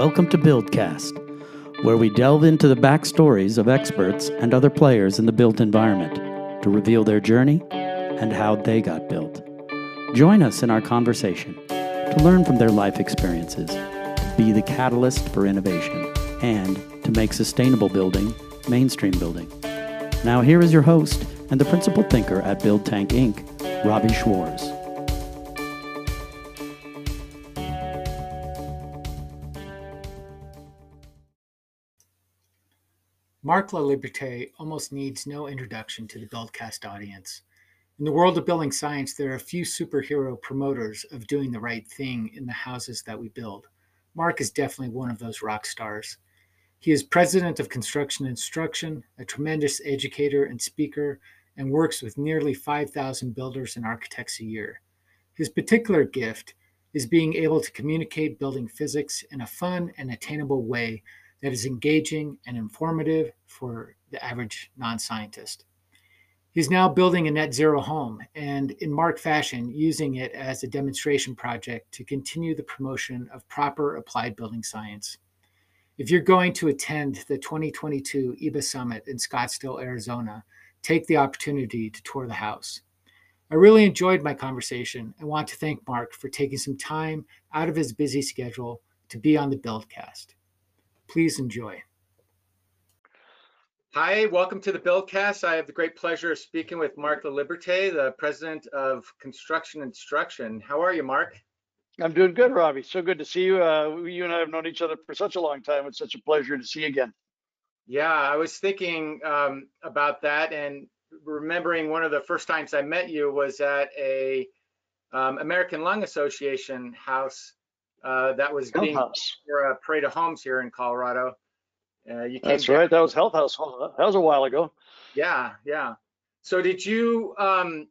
Welcome to Buildcast, where we delve into the backstories of experts and other players in the built environment to reveal their journey and how they got built. Join us in our conversation to learn from their life experiences, to be the catalyst for innovation, and to make sustainable building mainstream building. Now, here is your host and the principal thinker at Build Tank Inc., Robbie Schwartz. Mark LaLiberte almost needs no introduction to the Buildcast audience. In the world of building science, there are a few superhero promoters of doing the right thing in the houses that we build. Mark is definitely one of those rock stars. He is president of Construction Instruction, a tremendous educator and speaker, and works with nearly 5,000 builders and architects a year. His particular gift is being able to communicate building physics in a fun and attainable way that is engaging and informative for the average non scientist. He's now building a net zero home and, in Mark fashion, using it as a demonstration project to continue the promotion of proper applied building science. If you're going to attend the 2022 EEBA Summit in Scottsdale, Arizona, take the opportunity to tour the house. I really enjoyed my conversation and want to thank Mark for taking some time out of his busy schedule to be on the Buildcast. Please enjoy. Hi, welcome to the Buildcast. I have the great pleasure of speaking with Mark LaLiberte, the president of Construction Instruction. How are you, Mark? I'm doing good, Robbie. So good to see you. Uh, you and I have known each other for such a long time. It's such a pleasure to see you again. Yeah, I was thinking um, about that and remembering one of the first times I met you was at a um, American Lung Association house uh, that was Health being House. for a parade of homes here in Colorado. Uh, you came That's right. That was Health House. That was a while ago. Yeah, yeah. So did you um,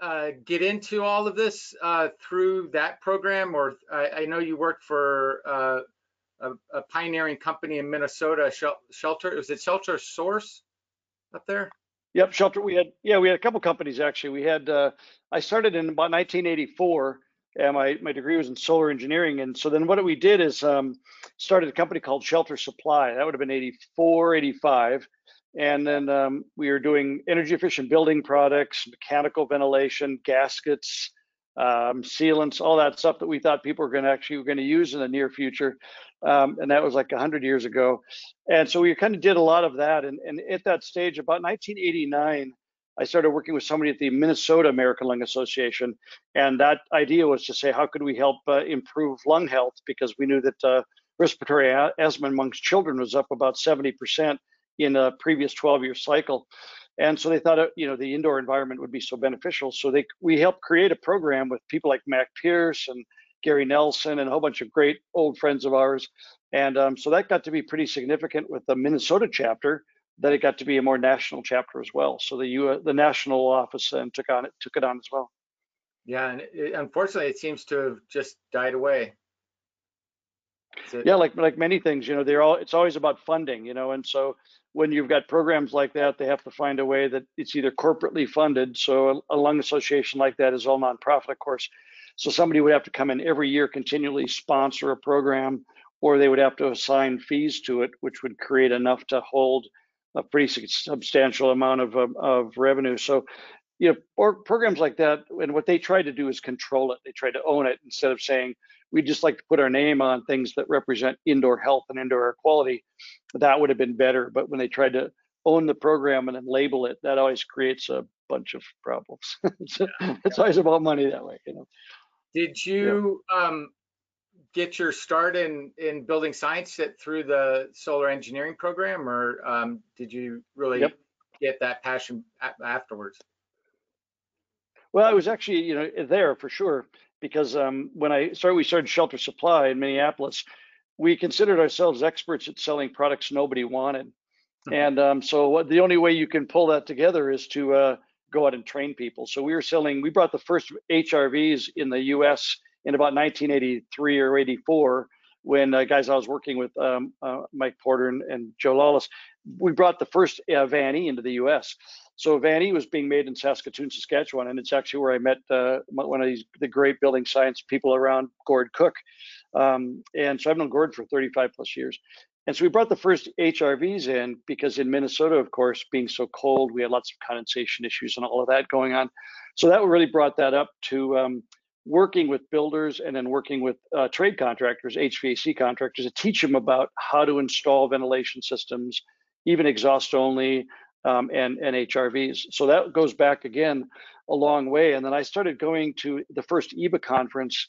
uh, get into all of this uh, through that program, or I, I know you worked for uh, a, a pioneering company in Minnesota, Shel- Shelter. Was it Shelter Source up there? Yep, shelter. We had yeah, we had a couple companies actually. We had uh, I started in about 1984, and my my degree was in solar engineering. And so then what we did is um, started a company called Shelter Supply. That would have been 84, 85. And then um, we were doing energy efficient building products, mechanical ventilation, gaskets, um, sealants, all that stuff that we thought people were going to actually were going to use in the near future. Um, and that was like 100 years ago. And so we kind of did a lot of that. And, and at that stage, about 1989, I started working with somebody at the Minnesota American Lung Association. And that idea was to say, how could we help uh, improve lung health? Because we knew that uh, respiratory asthma amongst children was up about 70% in a previous 12 year cycle. And so they thought, uh, you know, the indoor environment would be so beneficial. So they we helped create a program with people like Mac Pierce and Gary Nelson and a whole bunch of great old friends of ours. And um, so that got to be pretty significant with the Minnesota chapter. That it got to be a more national chapter as well. So the U the national office then took on it took it on as well. Yeah, and it, unfortunately, it seems to have just died away. It- Yeah, like like many things, you know, they're all it's always about funding, you know, and so when you've got programs like that, they have to find a way that it's either corporately funded. So a, a lung association like that is all nonprofit, of course. So somebody would have to come in every year, continually sponsor a program, or they would have to assign fees to it, which would create enough to hold a pretty substantial amount of of, of revenue. So you know, or programs like that, and what they try to do is control it. They try to own it instead of saying, we just like to put our name on things that represent indoor health and indoor air quality. That would have been better. But when they tried to own the program and then label it, that always creates a bunch of problems. it's, it's always about money that way, you know. Did you um, get your start in in building science through the solar engineering program, or um, did you really Yep. get that passion afterwards? Well, I was actually, you know, there for sure because um, when I started, we started Shelter Supply in Minneapolis. We considered ourselves experts at selling products nobody wanted, and um, so what, the only way you can pull that together is to uh, go out and train people. So we were selling. We brought the first HRVs in the U.S. in about 1983 or 84 when uh, guys I was working with, um, uh, Mike Porter and, and Joe Lawless. We brought the first uh, vanEE into the U.S. So vanEE was being made in Saskatoon, Saskatchewan, and it's actually where I met uh, one of these the great building science people around Gord Cooke. Um, and so I've known Gord for 35 plus years. And so we brought the first HRVs in because in Minnesota, of course, being so cold, we had lots of condensation issues and all of that going on. So that really brought that up to um, working with builders and then working with uh, trade contractors, HVAC contractors, to teach them about how to install ventilation systems, even exhaust only, um, and, and HRVs. So that goes back again a long way. And then I started going to the first EEBA conference.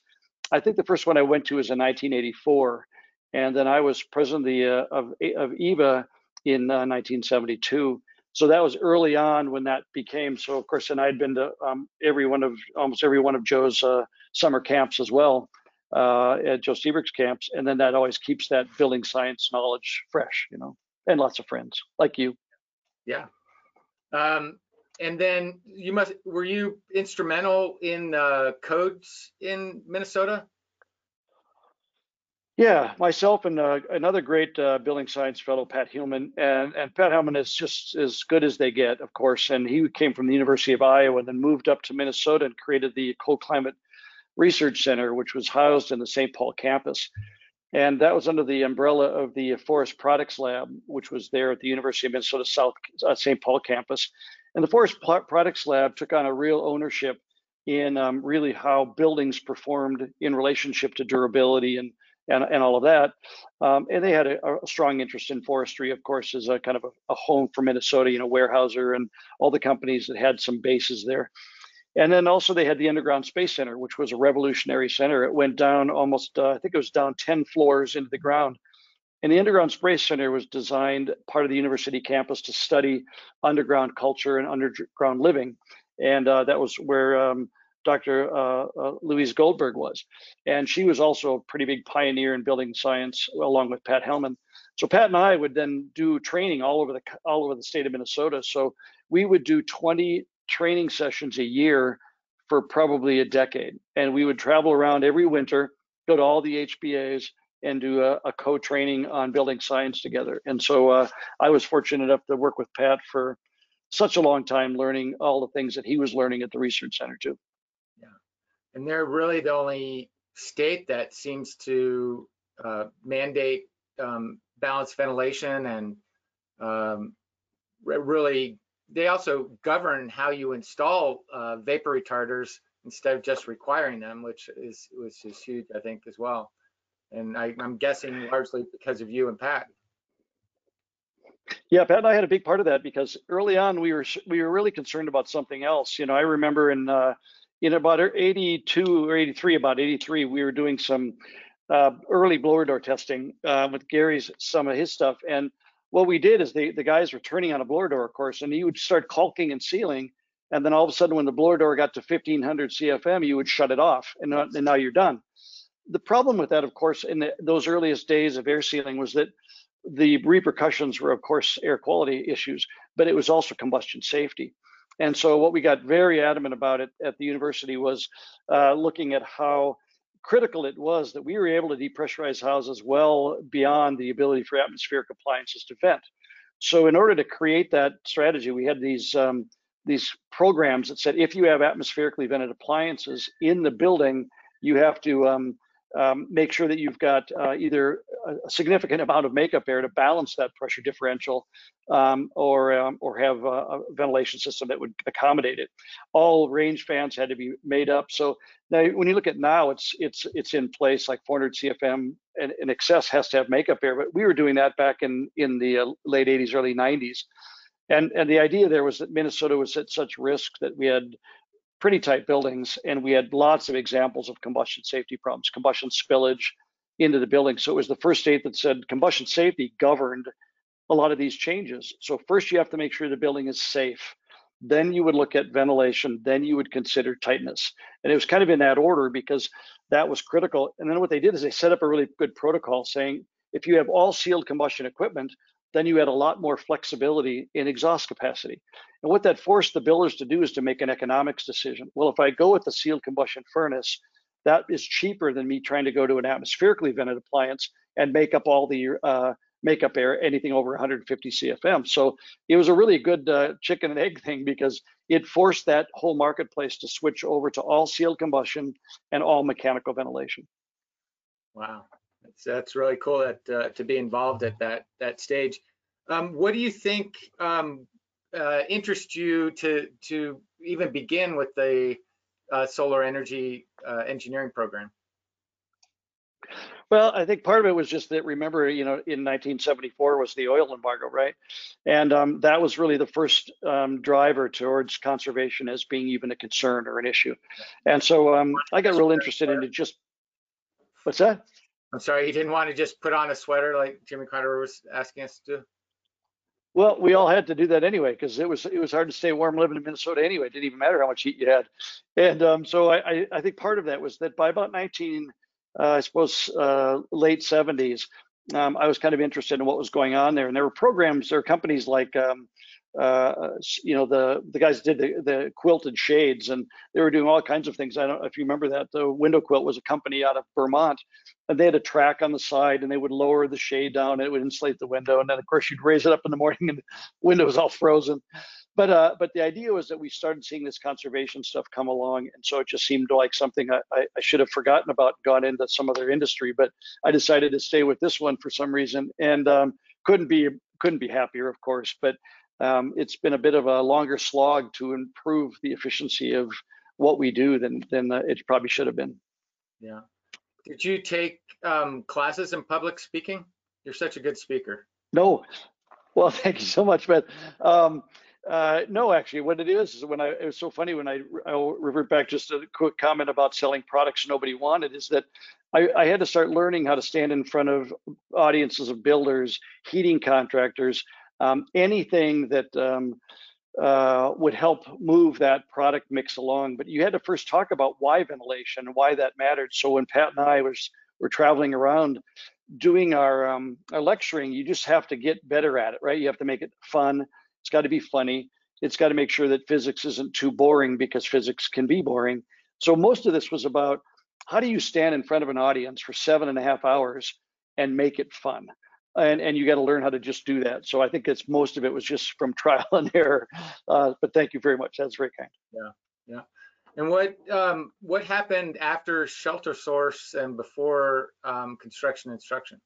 I think the first one I went to was in 1984. And then I was president of, the, uh, of, of EEBA in uh, 1972 so that was early on when that became so of course and i'd been to um, every one of almost every one of joe's uh, summer camps as well uh, at joe Lstiburek's camps and then that always keeps that building science knowledge fresh you know and lots of friends like you. Yeah. Um, and then you must were you instrumental in uh, codes in minnesota yeah, myself and uh, another great uh, building science fellow, Pat Huelman, and and Pat Huelman is just as good as they get, of course. And he came from the University of Iowa and then moved up to Minnesota and created the Cold Climate Research Center, which was housed in the St. Paul campus. And that was under the umbrella of the Forest Products Lab, which was there at the University of Minnesota South uh, St. Paul campus. And the Forest Products Lab took on a real ownership in um, really how buildings performed in relationship to durability and and, and all of that. Um, and they had a, a, strong interest in forestry, of course, as a kind of a, a, home for Minnesota, you know, Weyerhaeuser and all the companies that had some bases there. And then also they had the Underground Space Center, which was a revolutionary center. It went down almost, uh, I think it was down 10 floors into the ground. And the Underground Space Center was designed part of the university campus to study underground culture and underground living. And uh, that was where um, Dr. Uh, uh, Louise Goldberg was. And she was also a pretty big pioneer in building science along with Pat Huelman. So Pat and I would then do training all over the all over the state of Minnesota. So we would do 20 training sessions a year for probably a decade. And we would travel around every winter, go to all the HBAs and do a, a co-training on building science together. And so uh, I was fortunate enough to work with Pat for such a long time learning all the things that he was learning at the research center too and they're really the only state that seems to uh, mandate um, balanced ventilation and um, really they also govern how you install uh, vapor retarders instead of just requiring them, which is which is huge, I think, as well. And I, I'm guessing largely because of you and Pat. Yeah, Pat and I had a big part of that because early on we were we were really concerned about something else. You know, I remember in uh, in about 82 or 83, about 83, we were doing some uh, early blower door testing uh, with Gary's some of his stuff. And what we did is the, the guys were turning on a blower door, of course, and you would start caulking and sealing. And then all of a sudden, when the blower door got to 1500 CFM, you would shut it off, and, and now you're done. The problem with that, of course, in the, those earliest days of air sealing was that the repercussions were, of course, air quality issues, but it was also combustion safety. And so what we got very adamant about it at the university was uh, looking at how critical it was that we were able to depressurize houses well beyond the ability for atmospheric appliances to vent. So in order to create that strategy, we had these um, these programs that said if you have atmospherically vented appliances in the building, you have to um, um, make sure that you've got uh, either a significant amount of makeup air to balance that pressure differential um, or, um, or have a, a, ventilation system that would accommodate it. All range fans had to be made up. So now when you look at now, it's, it's, it's in place like 400 CFM and, and excess has to have makeup air, but we were doing that back in, in the uh, late 80s, early 90s. And, and the idea there was that Minnesota was at such risk that we had pretty tight buildings, and we had lots of examples of combustion safety problems, combustion spillage into the building. So it was the first state that said combustion safety governed a lot of these changes. So first you have to make sure the building is safe. Then you would look at ventilation. Then you would consider tightness. And it was kind of in that order because that was critical. And then what they did is they set up a really good protocol saying if you have all sealed combustion equipment, then you had a lot more flexibility in exhaust capacity. And what that forced the builders to do is to make an economics decision. Well, if I go with the sealed combustion furnace, that is cheaper than me trying to go to an atmospherically vented appliance and make up all the uh, makeup air, anything over 150 CFM. So it was a really good uh, chicken and egg thing because it forced that whole marketplace to switch over to all sealed combustion and all mechanical ventilation. Wow, that's that's really cool that uh, to be involved at that that stage. Um, what do you think um, uh, interests you to to even begin with the uh, solar energy uh, engineering program? Well, I think part of it was just that remember, you know, in 1974 was the oil embargo, right? And um, that was really the first um, driver towards conservation as being even a concern or an issue. And so um, I got real interested in it just, what's that? I'm sorry, he didn't want to just put on a sweater like Jimmy Carter was asking us to do? Well, we all had to do that anyway because it was it was hard to stay warm living in Minnesota anyway. It didn't even matter how much heat you had, and um, so I, I, I think part of that was that by about 19 uh, I suppose, uh, late 70s, um, I was kind of interested in what was going on there. And there were programs, there were companies like, um, uh, you know, the the guys did the, the quilted shades, and they were doing all kinds of things. I don't know if you remember that. The Window Quilt was a company out of Vermont, and they had a track on the side, and they would lower the shade down, and it would insulate the window. And then, of course, you'd raise it up in the morning, and the window was all frozen but uh, but the idea was that we started seeing this conservation stuff come along, and so it just seemed like something I, I should have forgotten about, gone into some other industry. But I decided to stay with this one for some reason, and um, couldn't be couldn't be happier, of course. But um, it's been a bit of a longer slog to improve the efficiency of what we do than than uh, it probably should have been. Yeah. Did you take um, classes in public speaking? You're such a good speaker. No. Well, thank you so much, but um, uh, no, actually, what it is is when I it was so funny when I I'll revert back just a quick comment about selling products nobody wanted is that I, I had to start learning how to stand in front of audiences of builders, heating contractors, um, anything that um, uh, would help move that product mix along. But you had to first talk about why ventilation and why that mattered. So when Pat and I was were traveling around doing our, um, our lecturing, you just have to get better at it, right? You have to make it fun it's got to be funny. It's got to make sure that physics isn't too boring because physics can be boring. So most of this was about how do you stand in front of an audience for seven and a half hours and make it fun? And, and you got to learn how to just do that. So I think it's most of it was just from trial and error. Uh, but thank you very much. That's very kind. Yeah, yeah. And what um, what happened after Shelter Source and before um, construction instruction?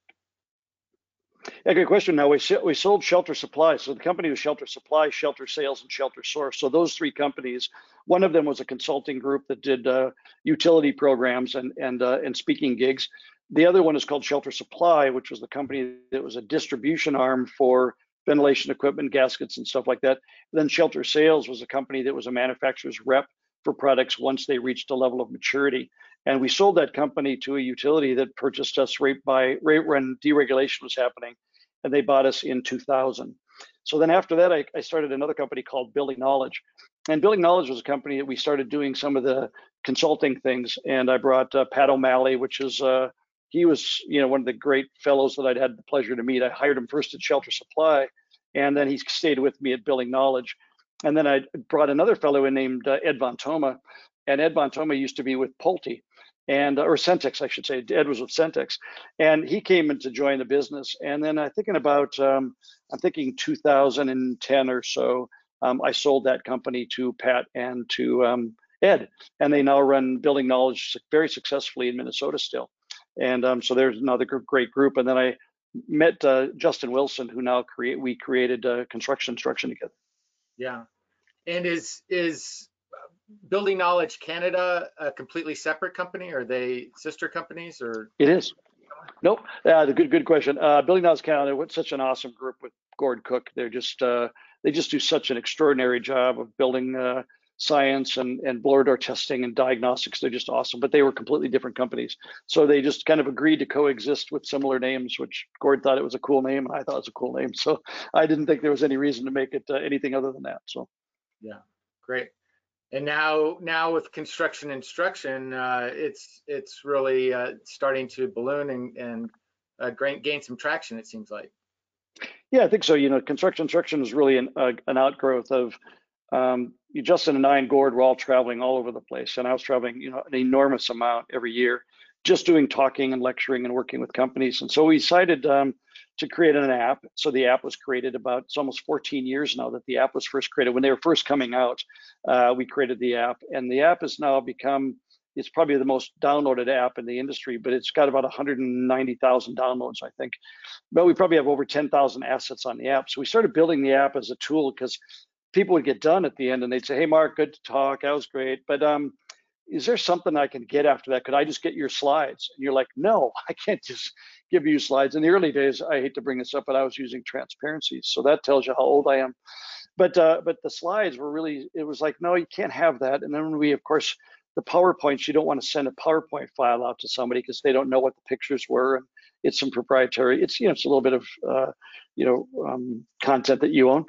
Yeah, good question. Now we we sold Shelter Supply, so the company was Shelter Supply, Shelter Sales, and Shelter Source. So those three companies, one of them was a consulting group that did uh, utility programs and and uh, and speaking gigs. The other one is called Shelter Supply, which was the company that was a distribution arm for ventilation equipment, gaskets, and stuff like that. then Shelter Sales was a company that was a manufacturer's rep for products once they reached a level of maturity. And we sold that company to a utility that purchased us right by right when deregulation was happening, and they bought us in 2000. So then after that, I, I started another company called Building Knowledge, and Building Knowledge was a company that we started doing some of the consulting things. And I brought uh, Pat O'Malley, which is uh, he was you know one of the great fellows that I'd had the pleasure to meet. I hired him first at Shelter Supply, and then he stayed with me at Building Knowledge. And then I brought another fellow in named uh, Ed Von Thoma, and Ed Von Thoma used to be with Pulte, and or Centex, I should say. Ed was with Centex, and he came in to join the business. And then I thinking about, um, I'm thinking 2010 or so, um, I sold that company to Pat and to um, Ed, and they now run Building Knowledge very successfully in Minnesota still. And um, so there's another great group. And then I met uh, Justin Wilson, who now create we created uh, construction instruction together. Yeah, and is is Building Knowledge Canada a completely separate company? Are they sister companies or? It is. Nope. Uh, the good good question. Uh, Building Knowledge Canada, what's such an awesome group with Gord Cooke. They're just uh, they just do such an extraordinary job of building uh, science and and blower door testing and diagnostics. They're just awesome. But they were completely different companies, so they just kind of agreed to coexist with similar names. Which Gord thought it was a cool name, and I thought it was a cool name. So I didn't think there was any reason to make it uh, anything other than that. So. Yeah, great and now now with construction instruction uh, it's it's really uh, starting to balloon and, and uh, gain, gain some traction it seems like yeah i think so you know construction instruction is really an, uh, an outgrowth of um, justin and i and gord were all traveling all over the place and i was traveling you know an enormous amount every year just doing talking and lecturing and working with companies and so we decided um, to create an app. So the app was created about it's almost 14 years now that the app was first created. When they were first coming out, uh, we created the app, and the app has now become it's probably the most downloaded app in the industry, but it's got about 190,000 downloads, I think. But we probably have over 10,000 assets on the app. So we started building the app as a tool because people would get done at the end and they'd say, "Hey, Mark, good to talk. That was great, but um, is there something I can get after that? Could I just get your slides?" And you're like, "No, I can't just give you slides." In the early days, I hate to bring this up, but I was using transparencies, so that tells you how old I am. But uh, but the slides were really, it was like, no, you can't have that. And then we, of course, the PowerPoints, you don't want to send a PowerPoint file out to somebody because they don't know what the pictures were. And it's some proprietary, it's, you know, it's a little bit of, uh, you know, um, content that you own.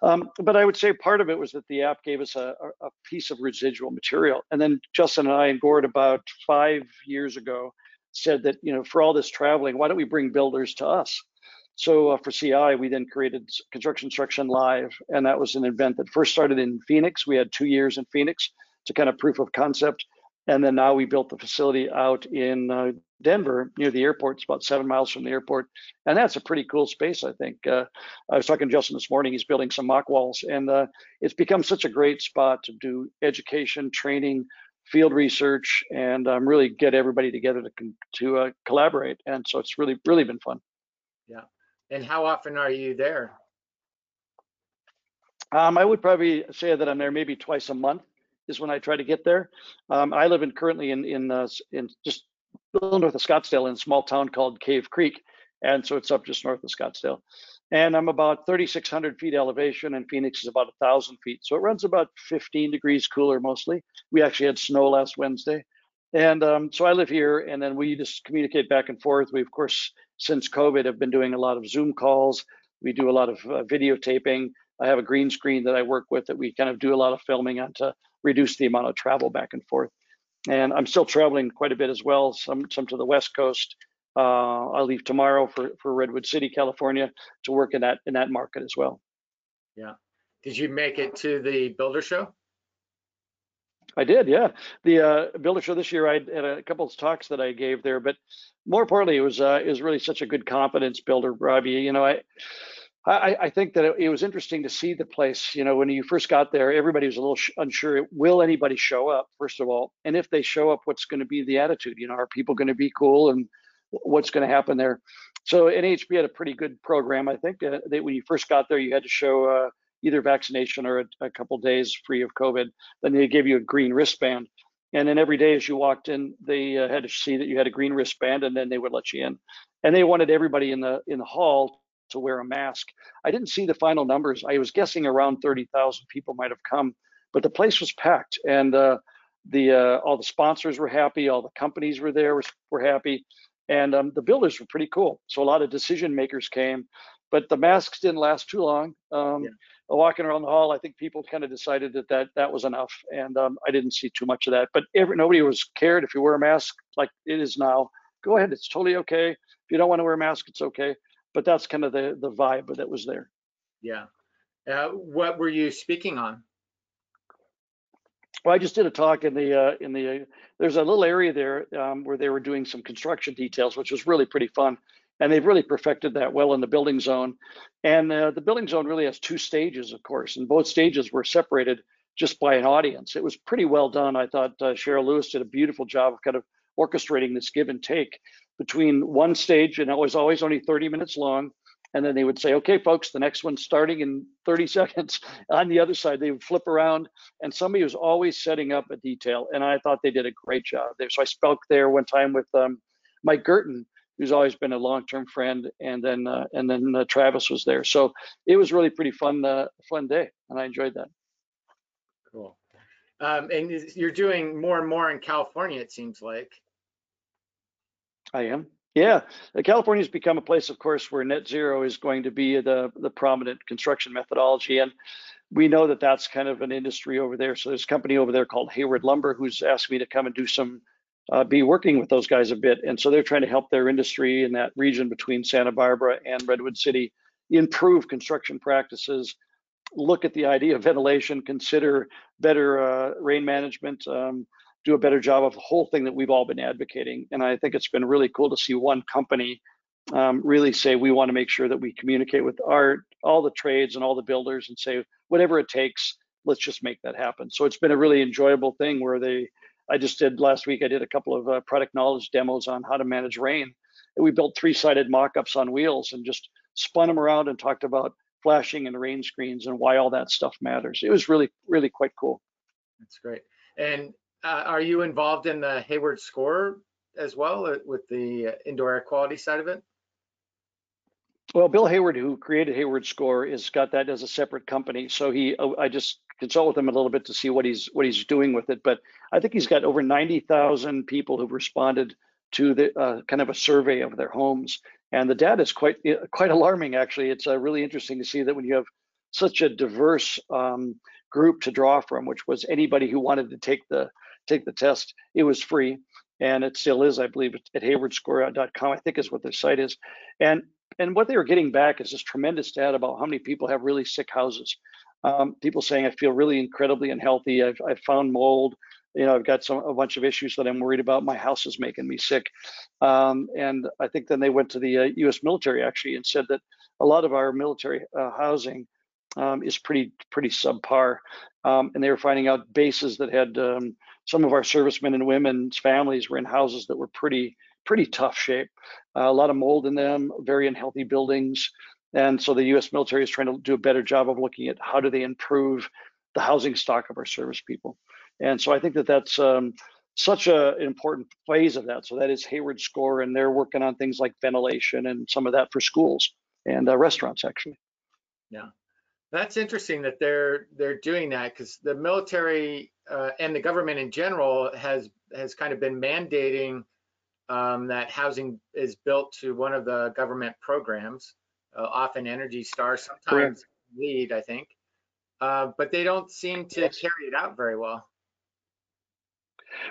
Um, but I would say part of it was that the app gave us a, a piece of residual material. And then Justin and I and Gord about five years ago said that, you know, for all this traveling, why don't we bring builders to us? So uh, for CI, we then created Construction Instruction Live, and that was an event that first started in Phoenix. We had two years in Phoenix to kind of proof of concept. And then now we built the facility out in uh, Denver near the airport. It's about seven miles from the airport. And that's a pretty cool space, I think. Uh, I was talking to Justin this morning. He's building some mock walls. And uh, it's become such a great spot to do education, training, field research, and um, really get everybody together to, to uh, collaborate. And so it's really, really been fun. Yeah. And how often are you there? Um, I would probably say that I'm there maybe twice a month is when I try to get there. Um, I live in currently in in uh, in just little north of Scottsdale in a small town called Cave Creek, and so it's up just north of Scottsdale. And I'm about 3,600 feet elevation, and Phoenix is about 1,000 feet. So it runs about 15 degrees cooler mostly. We actually had snow last Wednesday. And um, so I live here, and then we just communicate back and forth. We, of course, since COVID, have been doing a lot of Zoom calls. We do a lot of uh, videotaping. I have a green screen that I work with that we kind of do a lot of filming on to reduce the amount of travel back and forth. And I'm still traveling quite a bit as well, some some to the West Coast. Uh, I'll leave tomorrow for, for Redwood City, California, to work in that in that market as well. Yeah. Did you make it to the Builder Show? I did, yeah. The uh, Builder Show this year, I had a couple of talks that I gave there, but more importantly, it was uh, it was really such a good confidence builder, Robbie. You know, I I, I, think that it, it, was interesting to see the place. You know, when you first got there, everybody was a little unsure. Will anybody show up? First of all, and if they show up, what's going to be the attitude? You know, are people going to be cool, and what's going to happen there? So NAHB had a pretty good program. I think uh, that when you first got there, you had to show uh, either vaccination or a, a couple days free of COVID. Then they gave you a green wristband. And then every day as you walked in, they uh, had to see that you had a green wristband, and then they would let you in. And they wanted everybody in the in the hall to wear a mask. I didn't see the final numbers. I was guessing around 30,000 people might have come, but the place was packed, and uh, the uh, all the sponsors were happy, all the companies were there were, were happy, and um, the builders were pretty cool. So a lot of decision makers came, but the masks didn't last too long. Um, yeah. Walking around the hall, I think people kind of decided that that, that was enough, and um, I didn't see too much of that. But every, nobody was cared if you wear a mask like it is now. Go ahead, it's totally okay. If you don't want to wear a mask, it's okay but that's kind of the the vibe that was there. Yeah. Uh, what were you speaking on? Well, I just did a talk in the uh, in the uh, there's a little area there um, where they were doing some construction details, which was really pretty fun, and they've really perfected that well in the building zone. And uh, the building zone really has two stages, of course, and both stages were separated just by an audience. It was pretty well done. I thought uh, Cheryl Lewis did a beautiful job of kind of orchestrating this give and take between one stage, and it was always only 30 minutes long. And then they would say, okay, folks, the next one's starting in 30 seconds. On the other side, they would flip around, and somebody was always setting up a detail. And I thought they did a great job there. So I spoke there one time with um, Mike Guertin, who's always been a long-term friend, and then uh, and then uh, Travis was there. So it was really pretty fun, uh, fun day, and I enjoyed that. Cool. Um, and you're doing more and more in California, it seems like. I am. Yeah, California has become a place, of course, where net zero is going to be the the prominent construction methodology, and we know that that's kind of an industry over there. So there's a company over there called Hayward Lumber who's asked me to come and do some, uh, be working with those guys a bit, and so they're trying to help their industry in that region between Santa Barbara and Redwood City improve construction practices, look at the idea of ventilation, consider better uh, rain management. Um, do a better job of the whole thing that we've all been advocating. And I think it's been really cool to see one company um, really say we want to make sure that we communicate with our all the trades and all the builders and say whatever it takes, let's just make that happen. So it's been a really enjoyable thing where they I just did last week. I did a couple of uh, product knowledge demos on how to manage rain. And we built three-sided mock-ups on wheels and just spun them around and talked about flashing and rain screens and why all that stuff matters. It was really, really quite cool. That's great. And uh, are you involved in the Hayward Score as well uh, with the uh, indoor air quality side of it? Well, Bill Hayward, who created Hayward Score, is got that as a separate company. So he, oh, I just consult with him a little bit to see what he's what he's doing with it. But I think he's got over ninety thousand people who've responded to the uh, kind of a survey of their homes, and the data is quite quite alarming. Actually, it's uh, really interesting to see that when you have such a diverse um, group to draw from, which was anybody who wanted to take the take the test, it was free and it still is, I believe, at haywardscore.com. I think is what their site is, and and what they were getting back is this tremendous data about how many people have really sick houses. Um, people saying, I feel really incredibly unhealthy. I've, I've found mold. You know, I've got some a bunch of issues that I'm worried about. My house is making me sick. Um, and I think then they went to the uh, U.S. military actually and said that a lot of our military uh, housing um, is pretty pretty subpar. Um, and they were finding out bases that had um, some of our servicemen and women's families were in houses that were pretty pretty tough shape. Uh, a lot of mold in them, very unhealthy buildings. And so the US military is trying to do a better job of looking at how do they improve the housing stock of our service people. And so I think that that's um, such a, an important phase of that. So that is Hayward Score, and they're working on things like ventilation and some of that for schools and uh, restaurants, actually. Yeah, that's interesting that they're they're doing that because the military uh, and the government in general has has kind of been mandating um, that housing is built to one of the government programs, uh, often Energy Star, sometimes. LEED, I think, uh, but they don't seem to yes. carry it out very well.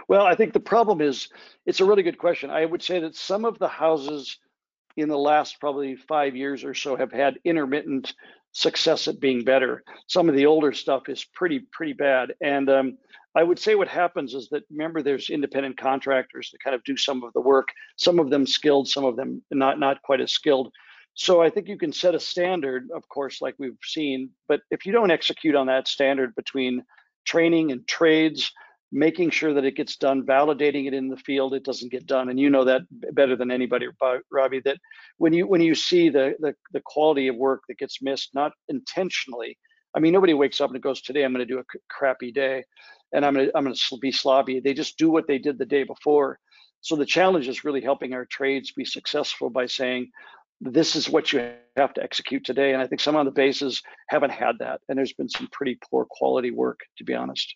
Well, I think the problem is it's a really good question. I would say that some of the houses in the last probably five years or so have had intermittent success at being better. Some of the older stuff is pretty pretty bad, and um, I would say what happens is that remember there's independent contractors that kind of do some of the work, some of them skilled, some of them not not quite as skilled. So I think you can set a standard, of course, like we've seen, but if you don't execute on that standard between training and trades, making sure that it gets done, validating it in the field, it doesn't get done. And you know that better than anybody, Robbie, that when you when you see the the, the quality of work that gets missed, not intentionally, I mean, nobody wakes up and goes, today I'm going to do a crappy day and I'm going to I'm going to be sloppy. They just do what they did the day before. So the challenge is really helping our trades be successful by saying, this is what you have to execute today. And I think some of the bases haven't had that. And there's been some pretty poor quality work, to be honest.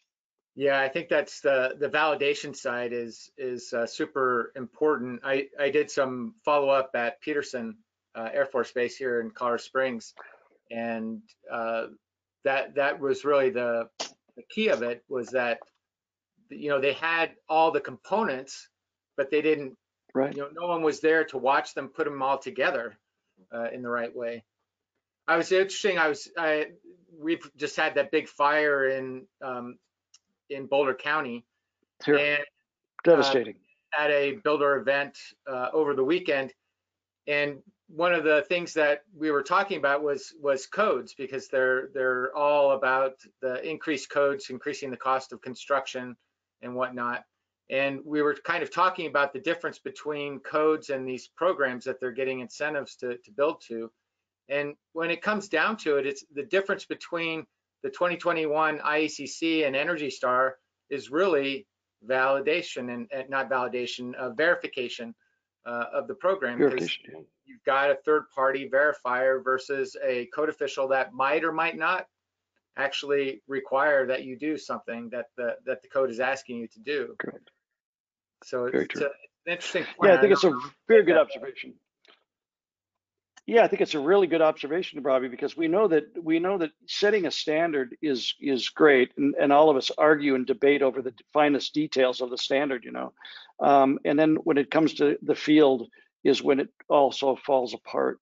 Yeah, I think that's the the validation side is is uh, super important. I I did some follow up at Peterson uh, Air Force Base here in Colorado Springs, and uh, that that was really the the key of it was that you know they had all the components, but they didn't. Right. You know, no one was there to watch them put them all together uh, in the right way. I was interesting. I was I we've just had that big fire in um, in Boulder County, sure. and devastating uh, at a builder event uh, over the weekend, and one of the things that we were talking about was was codes because they're they're all about the increased codes, increasing the cost of construction and whatnot. And we were kind of talking about the difference between codes and these programs that they're getting incentives to, to build to. And when it comes down to it, it's the difference between the 2021 IECC and Energy Star is really validation and, and not validation, uh, verification uh, of the program. Verification you've got a third party verifier versus a code official that might or might not actually require that you do something that the that the code is asking you to do. Correct. So it's, it's, a, it's an interesting point. Yeah, I think I it's a very good observation. Yeah, I think it's a really good observation, Bobby, because we know that we know that setting a standard is is great, and, and all of us argue and debate over the finest details of the standard, you know. Um, and then when it comes to the field, is when it also falls apart.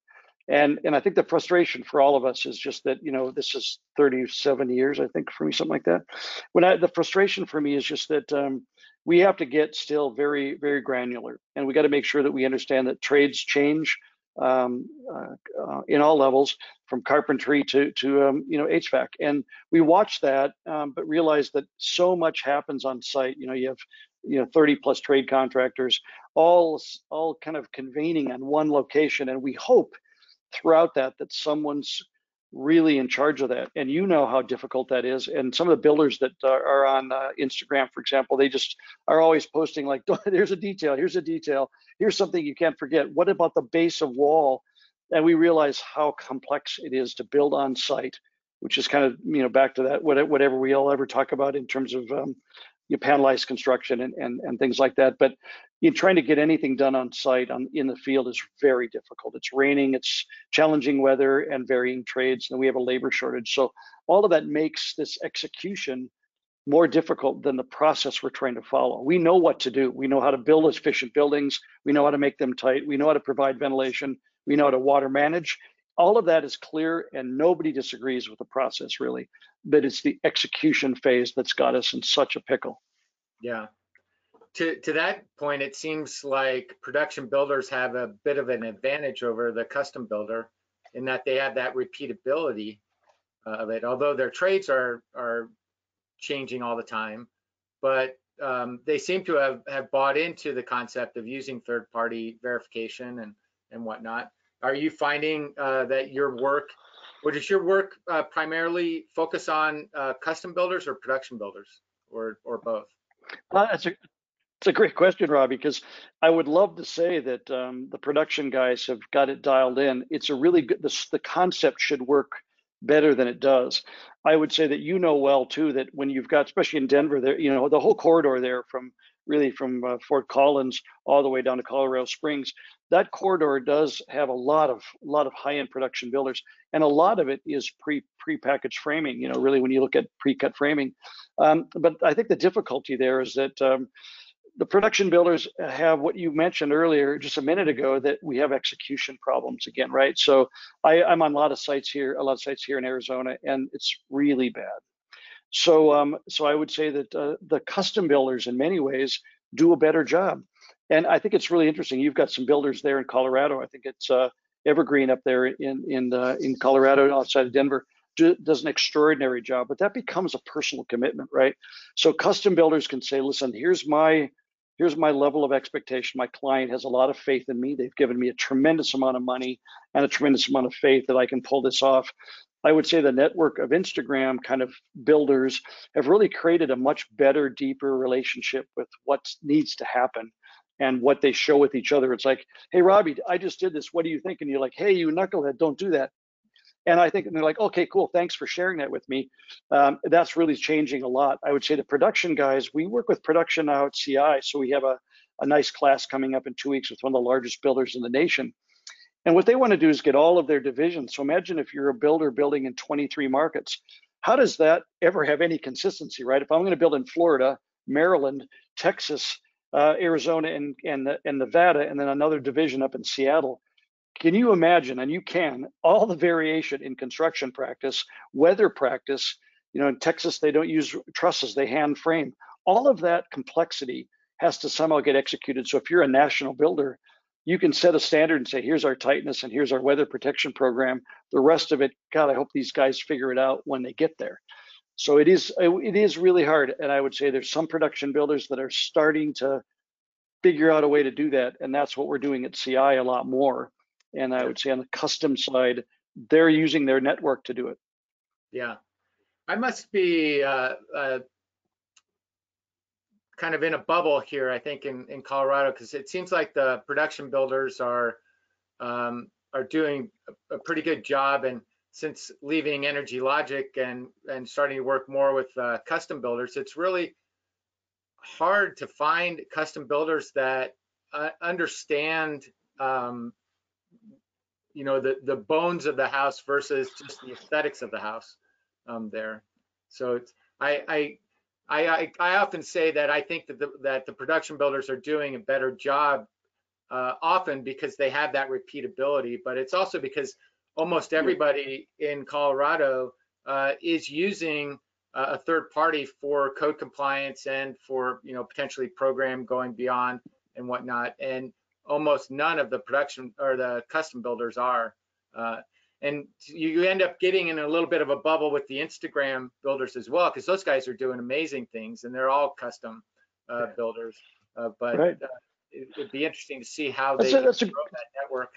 And and I think the frustration for all of us is just that you know this is 37 years I think for me something like that. When I the frustration for me is just that um, we have to get still very very granular, and we got to make sure that we understand that trades change um, uh, uh, in all levels, from carpentry to to um, you know HVAC, and we watch that, um, but realize that so much happens on site. You know, you have you know 30 plus trade contractors all all kind of convening on one location and we hope throughout that that someone's really in charge of that. And you know how difficult that is. And some of the builders that are, on uh, instagram for example they just are always posting like there's a detail here's a detail here's something you can't forget. What about the base of wall? And we realize how complex it is to build on site which is kind of you know back to that whatever we all ever talk about in terms of um, you know, panelized construction and, and and things like that. But you know, trying to get anything done on site on in the field is very difficult. It's raining, it's challenging weather and varying trades, and we have a labor shortage. So all of that makes this execution more difficult than the process we're trying to follow. We know what to do. We know how to build efficient buildings. We know how to make them tight. We know how to provide ventilation. We know how to water manage all of that is clear and nobody disagrees with the process really but it's the execution phase that's got us in such a pickle yeah to to that point it seems like production builders have a bit of an advantage over the custom builder in that they have that repeatability of it although their trades are are changing all the time but um, they seem to have have bought into the concept of using third party verification and and whatnot are you finding uh, that your work, or does your work uh, primarily focus on uh, custom builders or production builders, or or both? Well, that's a it's a great question, Robbie, because I would love to say that um, the production guys have got it dialed in. It's a really good. The, the concept should work better than it does. I would say that you know well too that when you've got, especially in Denver, there you know the whole corridor there from really from uh, Fort Collins all the way down to Colorado Springs. That corridor does have a lot of a lot of high-end production builders, and a lot of it is pre pre-packaged framing. You know, really when you look at pre-cut framing. Um, but I think the difficulty there is that. Um, the production builders have what you mentioned earlier just a minute ago that we have execution problems again right so I, i'm on a lot of sites here a lot of sites here in arizona and it's really bad so, um, so I would say that uh, the custom builders, in many ways, do a better job. And I think it's really interesting. You've got some builders there in Colorado. I think it's uh, Evergreen up there in in uh, in Colorado, outside of Denver, do, does an extraordinary job. But that becomes a personal commitment, right? So custom builders can say, "Listen, here's my here's my level of expectation. My client has a lot of faith in me. They've given me a tremendous amount of money and a tremendous amount of faith that I can pull this off. I would say the network of Instagram kind of builders have really created a much better, deeper relationship with what needs to happen and what they show with each other. It's like, hey, Robbie, I just did this. What do you think? And you're like, hey, you knucklehead, don't do that. And I think and they're like, okay, cool. Thanks for sharing that with me. Um, that's really changing a lot. I would say the production guys, we work with production now at CI. So we have a, a nice class coming up in two weeks with one of the largest builders in the nation. And what they want to do is get all of their divisions. So imagine if you're a builder building in 23 markets, how does that ever have any consistency, right? If I'm going to build in Florida, Maryland, Texas, uh, Arizona, and, and, and Nevada, and then another division up in Seattle, can you imagine, and you can, all the variation in construction practice, weather practice, you know, in Texas, they don't use trusses, they hand frame. All of that complexity has to somehow get executed. So if you're a national builder, you can set a standard and say, here's our tightness and here's our weather protection program. The rest of it, God, I hope these guys figure it out when they get there. So it is it is really hard, and I would say there's some production builders that are starting to figure out a way to do that, and that's what we're doing at CI a lot more. And I would say on the custom side, they're using their network to do it. Yeah, I must be uh, uh, kind of in a bubble here, I think, in, in Colorado, because it seems like the production builders are um, are doing a, a, pretty good job. And since leaving Energy Logic and and starting to work more with uh, custom builders, it's really hard to find custom builders that uh, understand, um, you know, the the bones of the house versus just the aesthetics of the house um, there. So I I, I, I often say that I think that the, that the production builders are doing a better job uh, often because they have that repeatability, but it's also because almost everybody in Colorado uh, is using uh, a third party for code compliance and for you know potentially program going beyond and whatnot, and almost none of the production or the custom builders are. Uh, and you end up getting in a little bit of a bubble with the Instagram builders as well, because those guys are doing amazing things and they're all custom uh, builders, uh, but Right. uh, it would be interesting to see how That's they a- that's a- grow that network.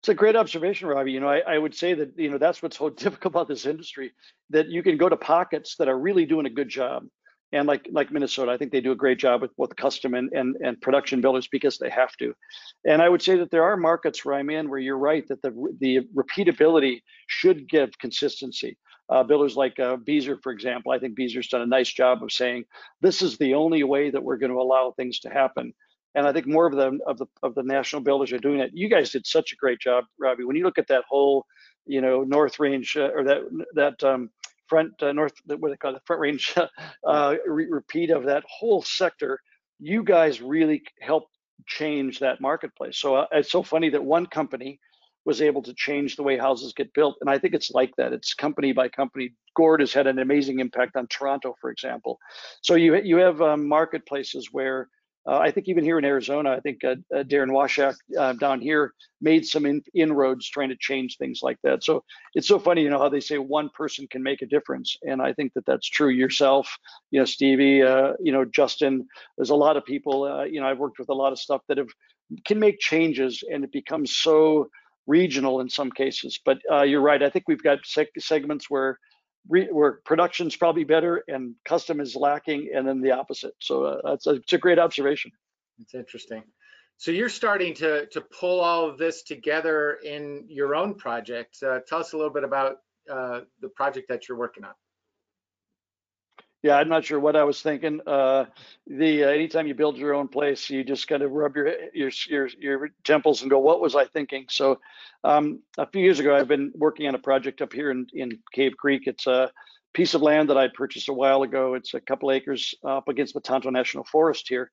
It's a great observation, Robbie. You know, I, I would say that, you know, that's what's so difficult about this industry, that you can go to pockets that are really doing a good job. And like like Minnesota, I think they do a great job with both custom and, and, and production builders because they have to. And I would say that there are markets where I'm in where you're right that the the repeatability should give consistency. Uh, builders like uh, Beazer, for example, I think Beazer's done a nice job of saying this is the only way that we're going to allow things to happen. And I think more of the of the of the national builders are doing it. You guys did such a great job, Robbie. When you look at that whole, you know, North Range uh, or that that um, front uh, north what they call the front range uh, re- repeat of that whole sector, you guys really helped change that marketplace. So uh, it's so funny that one company was able to change the way houses get built, and I think it's like that. It's company by company. Gord has had an amazing impact on Toronto, for example. So you you have um, marketplaces where uh, I think even here in Arizona, I think uh, uh, Darren Washak uh, down here made some in, inroads trying to change things like that. So it's so funny, you know, how they say one person can make a difference, and I think that that's true. Yourself, you know, Stevie, uh, you know, Justin. There's a lot of people. Uh, you know, I've worked with a lot of stuff that have can make changes, and it becomes so regional in some cases. But you're right. I think we've got seg- segments where re- where production's probably better and custom is lacking, and then the opposite. So uh, that's a, it's a great observation. It's interesting. So you're starting to to pull all of this together in your own project. Uh, tell us a little bit about uh, the project that you're working on. Yeah, I'm not sure what I was thinking. Uh, the uh, anytime you build your own place, you just kind of rub your your your your temples and go, "What was I thinking?" So, um, a few years ago, I've been working on a project up here in in Cave Creek. It's a piece of land that I purchased a while ago. It's a couple acres up against the Tonto National Forest here,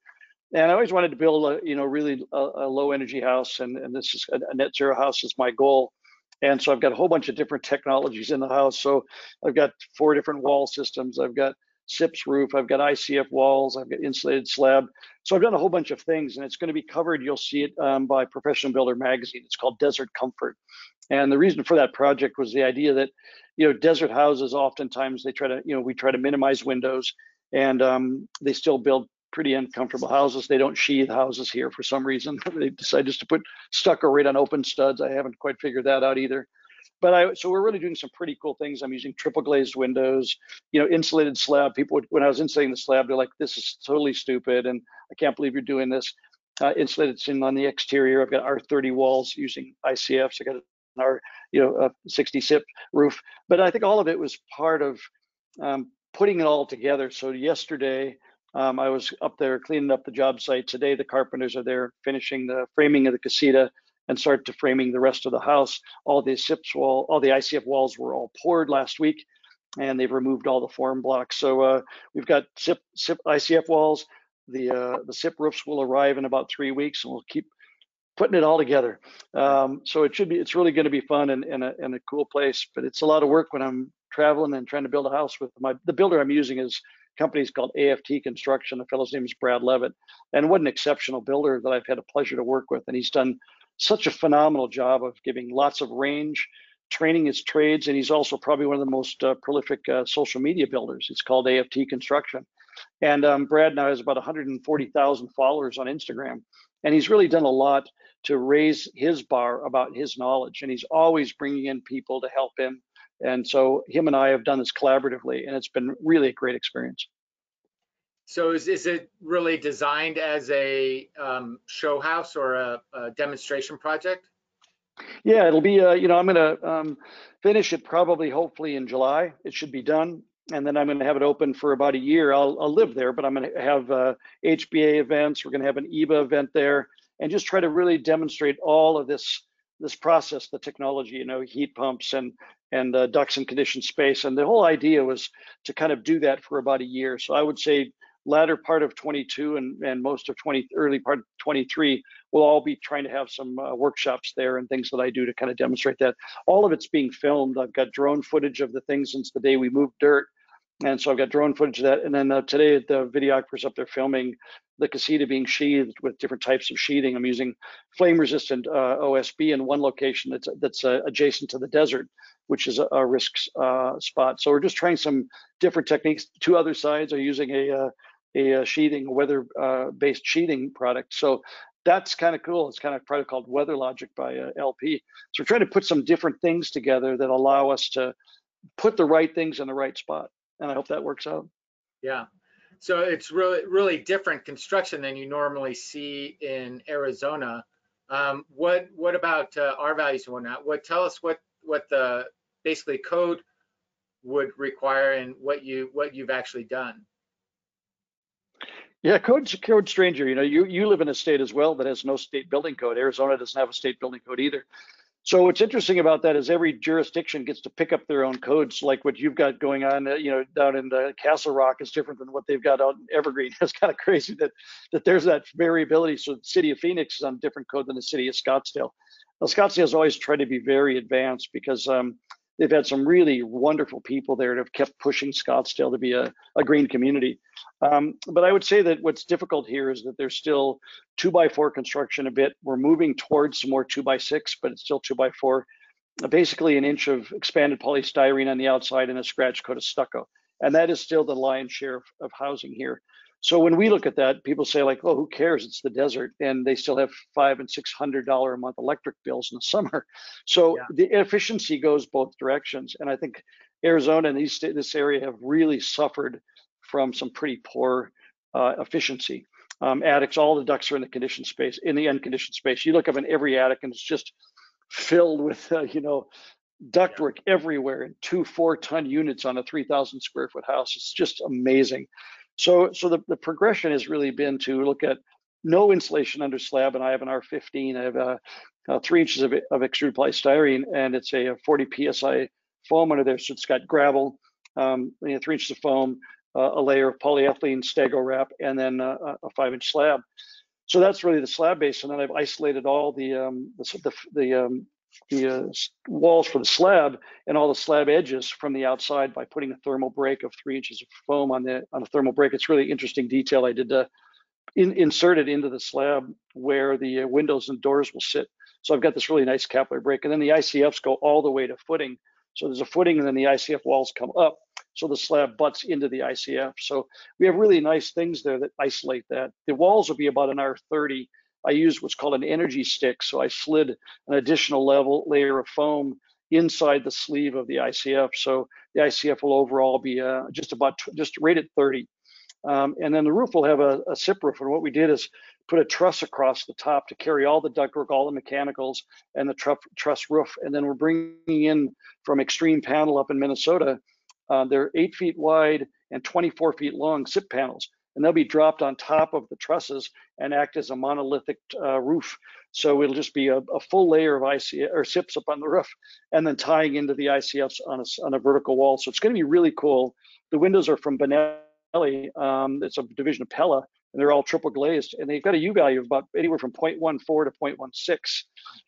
and I always wanted to build a you know really a, a low energy house, and and this is a, a net zero house is my goal. And so I've got a whole bunch of different technologies in the house. So I've got four different wall systems. I've got SIPS roof, I've got ICF walls, I've got insulated slab. So I've done a whole bunch of things and it's going to be covered. You'll see it um, by Professional Builder magazine. It's called Desert Comfort. And the reason for that project was the idea that, you know, desert houses oftentimes they try to, you know, we try to minimize windows and um, they still build pretty uncomfortable houses. They don't sheathe houses here for some reason. they decide just to put stucco right on open studs. I haven't quite figured that out either but I so we're really doing some pretty cool things. I'm using triple glazed windows, you know, insulated slab. People would, when I was insulating the slab, they're like, "This is totally stupid," and I can't believe you're doing this. Uh, insulated in on the exterior. I've got R30 walls using ICFs. I got an R, you know, a 60 SIP roof. But I think all of it was part of um, putting it all together. So yesterday. Um, I was up there cleaning up the job site. Today, the carpenters are there finishing the framing of the casita and start to framing the rest of the house. All the SIPs wall, all the ICF walls were all poured last week, and they've removed all the form blocks. So uh, we've got SIP, SIP ICF walls. The uh, the SIP roofs will arrive in about three weeks, and we'll keep putting it all together. Um, so it should be, it's really going to be fun and, and, a, and a cool place. But it's a lot of work when I'm traveling and trying to build a house with my the builder I'm using is company's called AFT Construction. The fellow's name is Brad Levitt, and what an exceptional builder that I've had a pleasure to work with. And he's done such a phenomenal job of giving lots of range, training his trades, and he's also probably one of the most uh, prolific uh, social media builders. It's called AFT Construction. And um, Brad now has about 140,000 followers on Instagram, and he's really done a lot to raise his bar about his knowledge. And he's always bringing in people to help him. And so him and I have done this collaboratively, and it's been really a great experience. So is, is it really designed as a um, show house or a, a, demonstration project? Yeah, it'll be, uh, you know, I'm going to um, finish it probably hopefully in July. It should be done. And then I'm going to have it open for about a year. I'll, I'll live there, but I'm going to have uh, HBA events. We're going to have an EEBA event there and just try to really demonstrate all of this this process, the technology, you know, heat pumps and and uh, ducts and conditioned space. And the whole idea was to kind of do that for about a year. So I would say latter part of 22 and, and most of 20 early part of 23 we'll all be trying to have some uh, workshops there and things that i do to kind of demonstrate that. All of it's being filmed. I've got drone footage of the things since the day we moved dirt and so i've got drone footage of that. And then uh, today the videographers up there filming the casita being sheathed with different types of sheathing i'm using flame resistant uh, osb in one location that's that's uh, adjacent to the desert which is a, a risk uh, spot. So we're just trying some different techniques. Two other sides are using a uh, a, a sheathing, weather-based uh, sheathing product. So that's kind of cool. It's kind of product called WeatherLogic by uh, LP. So we're trying to put some different things together that allow us to put the right things in the right spot. And I hope that works out. Yeah. So it's really really different construction than you normally see in Arizona. Um, what what about uh, R values and whatnot? What tell us what what the basically code would require and what you what you've actually done. Yeah, code's code stranger. You know, you you live in a state as well that has no state building code. Arizona doesn't have a state building code either. So what's interesting about that is every jurisdiction gets to pick up their own codes, like what you've got going on, uh, you know, down in the Castle Rock is different than what they've got out in Evergreen. It's kind of crazy that that there's that variability. So the city of Phoenix is on a different code than the city of Scottsdale. Now, Scottsdale has always tried to be very advanced because um, they've had some really wonderful people there that have kept pushing Scottsdale to be a, a green community. Um, but I would say that what's difficult here is that there's still two by four construction a bit. We're moving towards some more two by six, but it's still two by four. Basically an inch of expanded polystyrene on the outside and a scratch coat of stucco. And that is still the lion's share of, of housing here. So when we look at that, people say like, "Oh, who cares? It's the desert," and they still have five and six hundred dollar a month electric bills in the summer. So yeah. the efficiency goes both directions, and I think Arizona and these this area have really suffered from some pretty poor uh, efficiency. Um, attics, all the ducts are in the conditioned space, in the unconditioned space. You look up in every attic, and it's just filled with, uh, you know, ductwork yeah. everywhere, and two four-ton units on a 3,000 square foot house. It's just amazing. So, so the, the progression has really been to look at no insulation under slab, and I have an R15. I have uh, uh, three inches of, of extruded polystyrene, and it's a, a 40 psi foam under there. So it's got gravel, um, you know, three inches of foam, uh, a layer of polyethylene Stego wrap, and then uh, a five-inch slab. So that's really the slab base, and then I've isolated all the um, the, the, the um, the uh, walls for the slab and all the slab edges from the outside by putting a thermal break of three inches of foam on the on a thermal break. It's really interesting detail. I did uh, in, insert it into the slab where the uh, windows and doors will sit. So I've got this really nice capillary break, and then the ICFs go all the way to footing. So there's a footing, and then the ICF walls come up, so the slab butts into the ICF. So we have really nice things there that isolate that. The walls will be about an R30 I used what's called an energy stick. So I slid an additional level layer of foam inside the sleeve of the ICF. So the ICF will overall be uh, just about just rated 30. Um, and then the roof will have a, a SIP roof. And what we did is put a truss across the top to carry all the ductwork, all the mechanicals, and the tr truss roof. And then we're bringing in from Extreme Panel up in Minnesota. Uh, they're eight feet wide and 24 feet long SIP panels and they'll be dropped on top of the trusses and act as a monolithic uh, roof. So it'll just be a, a, full layer of IC or SIPs up on the roof, and then tying into the ICFs on a, on a vertical wall. So it's going to be really cool. The windows are from Benelli. Um, it's a division of Pella, and they're all triple glazed, and they've got a U value of about anywhere from 0.14 to 0.16.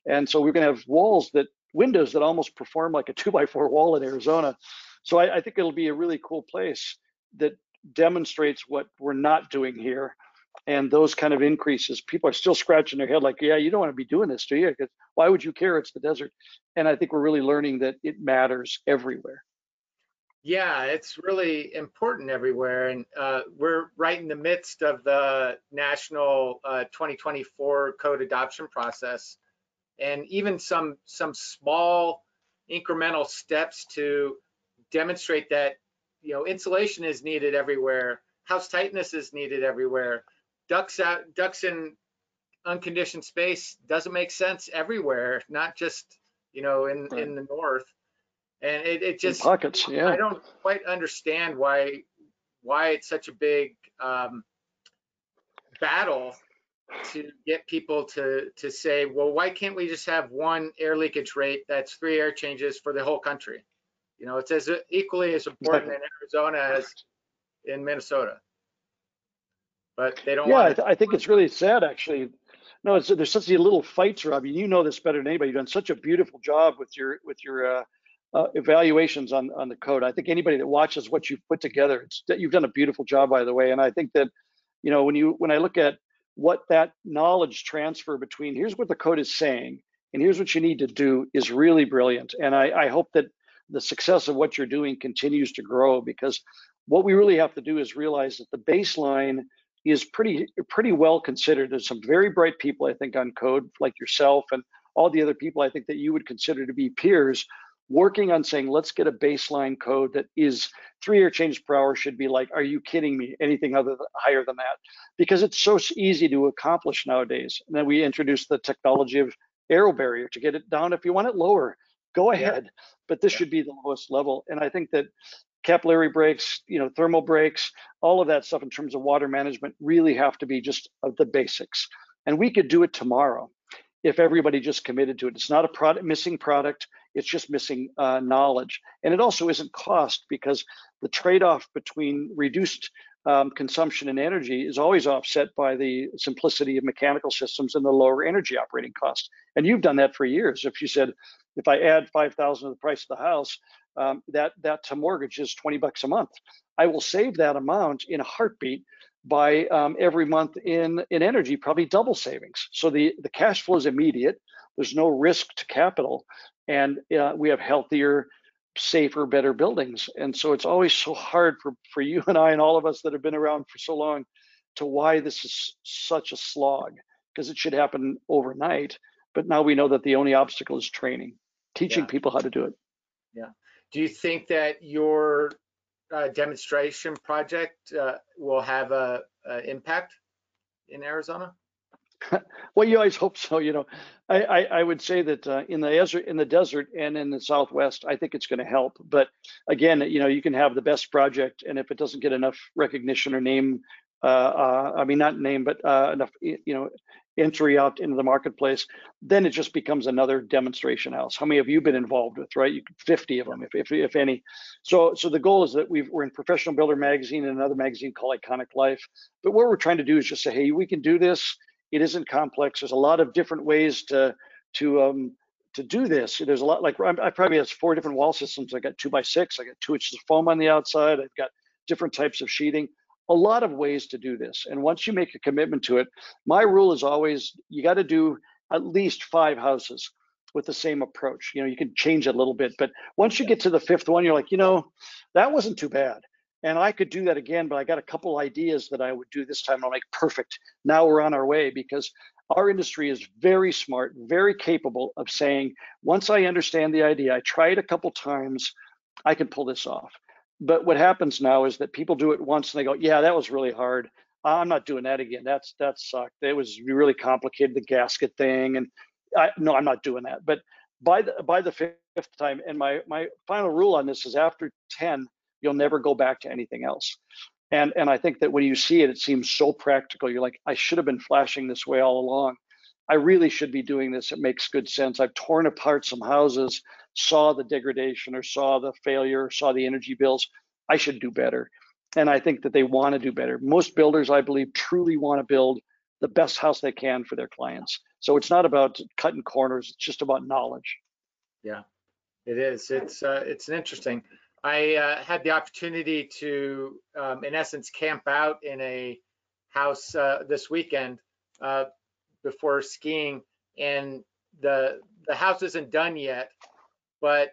And so we're going to have walls that windows that almost perform like a two by four wall in Arizona. So I, I think it'll be a really cool place that demonstrates what we're not doing here. And those kind of increases people are still scratching their head like yeah you don't want to be doing this do you? Because why would you care? It's the desert. And i think we're really learning that it matters everywhere. Yeah it's really important everywhere. And uh, we're right in the midst of the national uh, 2024 code adoption process. And even some some small incremental steps to demonstrate that you know, insulation is needed everywhere. House tightness is needed everywhere. Ducks out, ducks in unconditioned space doesn't make sense everywhere, not just you know in right. in the north. And it, it just in pockets, yeah. I don't quite understand why why it's such a big um, battle to get people to to say, well, why can't we just have one air leakage rate that's three air changes for the whole country? You know, it's as equally as important in Arizona as in Minnesota. But they don't. Yeah, I, th- I, think it's really sad, actually. No, there's such a little fights, Rob. You know this better than anybody. You've done such a beautiful job with your with your uh, uh, evaluations on on the code. I think anybody that watches what you've put together, it's you've done a beautiful job, by the way. And I think that, you know, when you when I look at what that knowledge transfer between here's what the code is saying and here's what you need to do is really brilliant. And I, I hope that the success of what you're doing continues to grow because what we really have to do is realize that the baseline is pretty pretty well considered. There's some very bright people, I think, on code like yourself and all the other people I think that you would consider to be peers working on saying, let's get a baseline code that is three air changes per hour should be like, are you kidding me? Anything other than, higher than that? Because it's so easy to accomplish nowadays. And then we introduced the technology of AeroBarrier to get it down. If you want it lower, go ahead. But this yeah. should be the lowest level. And I think that capillary breaks, you know, thermal breaks, all of that stuff in terms of water management really have to be just the basics. And we could do it tomorrow if everybody just committed to it. It's not a product missing product. It's just missing uh, knowledge. And it also isn't cost because the trade-off between reduced um, consumption and energy is always offset by the simplicity of mechanical systems and the lower energy operating cost. And you've done that for years. If you said, if I add 5,000 to the price of the house, um, that, that to mortgage is 20 bucks a month. I will save that amount in a heartbeat by um, every month in, in energy, probably double savings. So the, the cash flow is immediate. There's no risk to capital and uh, we have healthier safer better buildings. And so it's always so hard for for you and i and all of us that have been around for so long to why this is such a slog because it should happen overnight but now we know that the only obstacle is training teaching yeah. people how to do it. Yeah. Do you think that your uh, demonstration project uh, will have a, a impact in arizona well, you always hope so. You know, I, I, I would say that uh, in the desert, in the desert, and in the Southwest, I think it's going to help. But again, you know, you can have the best project, and if it doesn't get enough recognition or name, uh, uh, I mean, not name, but uh, enough, you know, entry out into the marketplace, then it just becomes another demonstration house. How many have you been involved with? Right, you, 50 of them, if, if, if any. So, so the goal is that we are in Professional Builder magazine and another magazine called Iconic Life. But what we're trying to do is just say, hey, we can do this it isn't complex. There's a lot of different ways to to um, to do this. There's a lot like I probably have four different wall systems. I got two by six. I got two inches of foam on the outside. I've got different types of sheeting. A lot of ways to do this. And once you make a commitment to it, my rule is always you got to do at least five houses with the same approach. You know, you can change it a little bit, but once you get to the fifth one, you're like, you know, that wasn't too bad and I could do that again, but I got a couple ideas that I would do this time. I'll make perfect. Now we're on our way because our industry is very smart, very capable of saying, once I understand the idea, I try it a couple times, I can pull this off. But what happens now is that people do it once and they go, yeah, that was really hard. I'm not doing that again. That's that sucked. It was really complicated, the gasket thing, and I, no, I'm not doing that. But by the by the fifth time, and my my final rule on this is after 10, you'll never go back to anything else. And and I think that when you see it, it seems so practical. You're like, I should have been flashing this way all along. I really should be doing this. It makes good sense. I've torn apart some houses, saw the degradation or saw the failure, saw the energy bills. I should do better. And I think that they want to do better. Most builders, I believe, truly want to build the best house they can for their clients. So it's not about cutting corners, it's just about knowledge. Yeah, it is. It's uh, it's interesting. I uh, had the opportunity to, um, in essence, camp out in a house uh, this weekend uh, before skiing, and the the house isn't done yet, but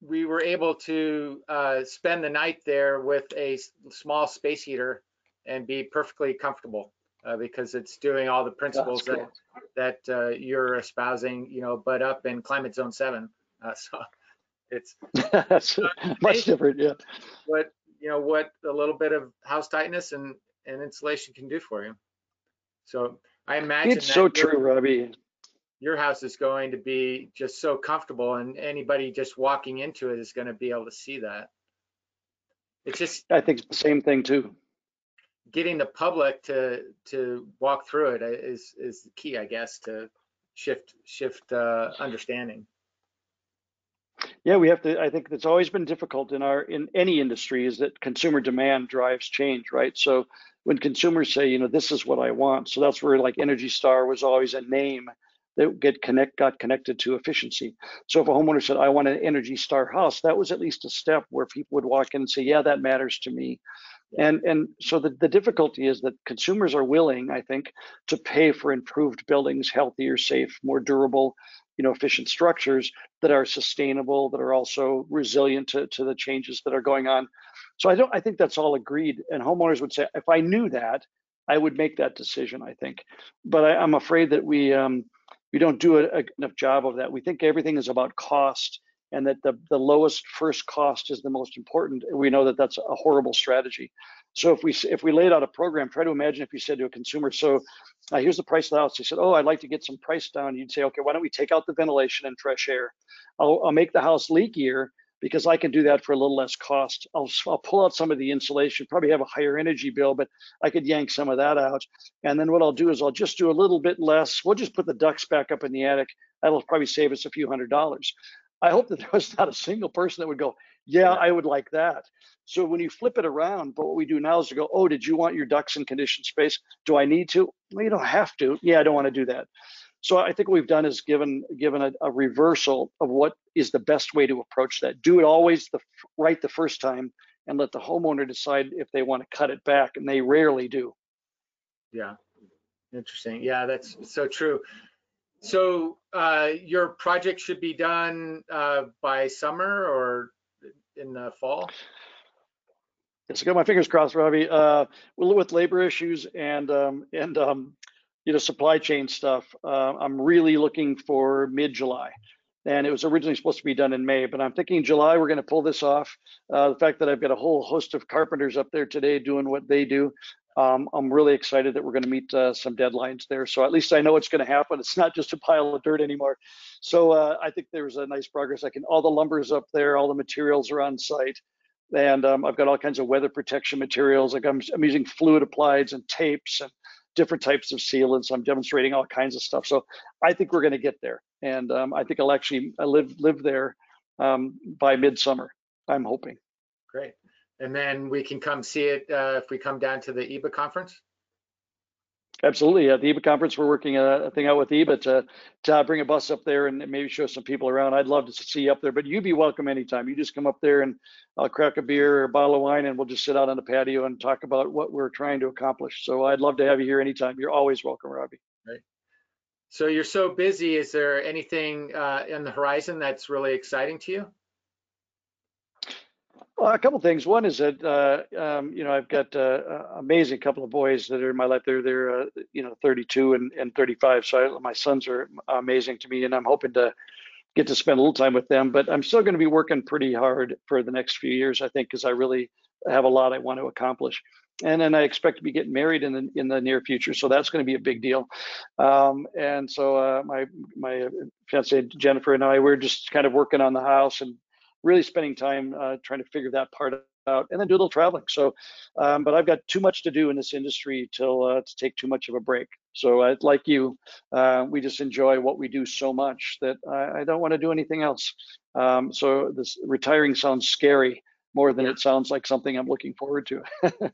we were able to uh, spend the night there with a small space heater and be perfectly comfortable uh, because it's doing all the principles cool. that that uh, you're espousing, you know, but up in climate zone seven. so it's much different, yeah. what you know what a little bit of house tightness and and insulation can do for you. So I imagine It's so true, Robbie. your house is going to be just so comfortable, and anybody just walking into it is going to be able to see that. It's just I think it's the same thing too. getting the public to to walk through it is is the key, I guess, to shift shift uh, understanding. Yeah, we have to. I think that's always been difficult in our in any industry is that consumer demand drives change, right? So when consumers say, you know, this is what I want, so that's where like Energy Star was always a name that get connect got connected to efficiency. So if a homeowner said, I want an Energy Star house, that was at least a step where people would walk in and say, yeah, that matters to me. And and so the, the difficulty is that consumers are willing, I think, to pay for improved buildings, healthier, safe, more durable, you know, efficient structures that are sustainable, that are also resilient to, to the changes that are going on. So I don't. I think that's all agreed. And homeowners would say, if I knew that, I would make that decision. I think, but I, am afraid that we um, we don't do a, a, enough job of that. We think everything is about cost, and that the the lowest first cost is the most important. We know that that's a horrible strategy. So if we if we laid out a program, try to imagine if you said to a consumer, so uh, here's the price of the house. They said, oh, I'd like to get some price down. You'd say, okay, why don't we take out the ventilation and fresh air? I'll, I'll make the house leakier because I can do that for a little less cost. I'll, I'll pull out some of the insulation, probably have a higher energy bill, but I could yank some of that out. And then what I'll do is I'll just do a little bit less. We'll just put the ducts back up in the attic. That'll probably save us a few hundred dollars. I hope that there was not a single person that would go, yeah, I would like that. So when you flip it around, but what we do now is to go, oh, did you want your ducks in conditioned space? Do I need to? Well, you don't have to. Yeah, I don't want to do that. So I think what we've done is given given a, a, reversal of what is the best way to approach that. Do it always the right the first time, and let the homeowner decide if they want to cut it back, and they rarely do. Yeah, interesting. Yeah, that's so true. So uh, your project should be done uh, by summer or in the fall. Yes, I got my fingers crossed, Robbie. Uh, with labor issues and um, and um, you know, supply chain stuff, uh, I'm really looking for mid-July. And it was originally supposed to be done in May, but I'm thinking July we're going to pull this off. Uh, the fact that I've got a whole host of carpenters up there today doing what they do, um, I'm really excited that we're going to meet uh, some deadlines there. So at least I know it's going to happen. It's not just a pile of dirt anymore. So uh, I think there's a nice progress. I can all the lumber's up there, all the materials are on site, and um, I've got all kinds of weather protection materials. Like I'm, I'm using fluid applieds and tapes and different types of sealants. I'm demonstrating all kinds of stuff. So I think we're going to get there, and um, I think I'll actually I live live there um, by midsummer. I'm hoping. Great, and then we can come see it uh, if we come down to the EEBA conference. Absolutely. At the EEBA conference, we're working a, thing out with EEBA to, to bring a bus up there and maybe show some people around. I'd love to see you up there, but you'd be welcome anytime. You just come up there and I'll crack a beer or a bottle of wine and we'll just sit out on the patio and talk about what we're trying to accomplish. So I'd love to have you here anytime. You're always welcome, Robbie. Right. So you're so busy. Is there anything uh, in the horizon that's really exciting to you? Well, a couple things. One is that uh, um, you know I've got uh, amazing couple of boys that are in my life. They're they're uh, you know 32 and, and 35. So I, my sons are amazing to me, and I'm hoping to get to spend a little time with them. But I'm still going to be working pretty hard for the next few years, I think, because I really have a lot I want to accomplish. And then I expect to be getting married in the in the near future, so that's going to be a big deal. Um, and so uh, my my fiance Jennifer and I we're just kind of working on the house and really spending time uh, trying to figure that part out and then do a little traveling. So, um, but I've got too much to do in this industry till uh, to take too much of a break. So, uh, like you, uh, we just enjoy what we do so much that I, I don't want to do anything else. Um, so, this retiring sounds scary more than yeah. it sounds like something I'm looking forward to. yeah,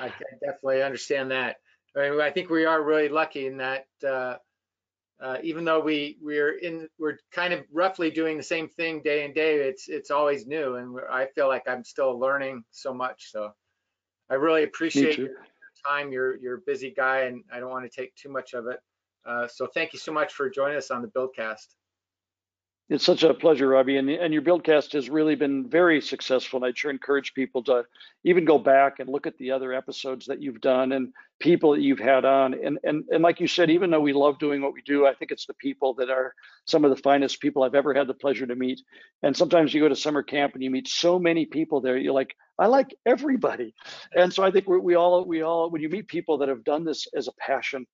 I definitely understand that. I, mean, I think we are really lucky in that uh, even though we we're in we're kind of roughly doing the same thing day and day it's it's always new and i feel like i'm still learning so much so i really appreciate your time. You're you're a busy guy and i don't want to take too much of it. Uh, so thank you so much for joining us on the buildcast it's such a pleasure, Robbie, and, and your Buildcast has really been very successful. And I'd sure encourage people to even go back and look at the other episodes that you've done and people that you've had on. And and and like you said, even though we love doing what we do, I think it's the people that are some of the finest people I've ever had the pleasure to meet. And sometimes you go to summer camp and you meet so many people there. You're like, I like everybody. And so I think we we all we all when you meet people that have done this as a passion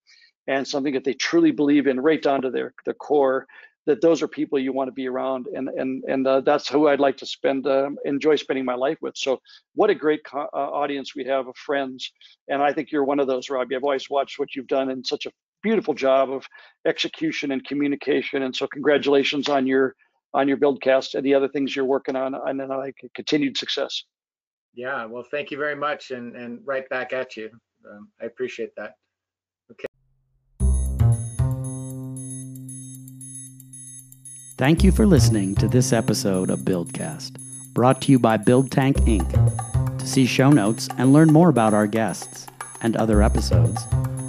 and something that they truly believe in right down to their their core that those are people you want to be around and and and uh, that's who I'd like to spend uh, enjoy spending my life with. So what a great co- uh, audience we have of friends and I think you're one of those Robbie. I've always watched what you've done and such a beautiful job of execution and communication and so congratulations on your on your buildcast and the other things you're working on and then like continued success. Yeah well thank you very much and and right back at you. Um, I appreciate that Thank you for listening to this episode of Buildcast, brought to you by BuildTank Inc. To see show notes and learn more about our guests and other episodes,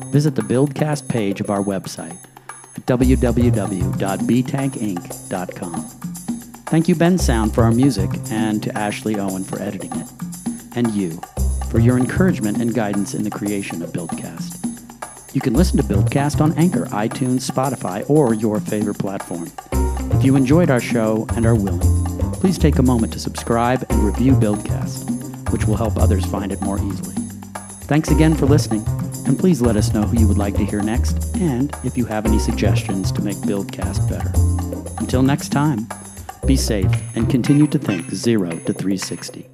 visit the Buildcast page of our website at www.btankinc.com. Thank you, Bensound, for our music, and to Ashley Owen for editing it. and you for your encouragement and guidance in the creation of Buildcast. You can listen to Buildcast on Anchor, iTunes, Spotify, or your favorite platform. If you enjoyed our show and are willing, please take a moment to subscribe and review Buildcast, which will help others find it more easily. Thanks again for listening, and please let us know who you would like to hear next and if you have any suggestions to make Buildcast better. Until next time, be safe and continue to think 0 to 360.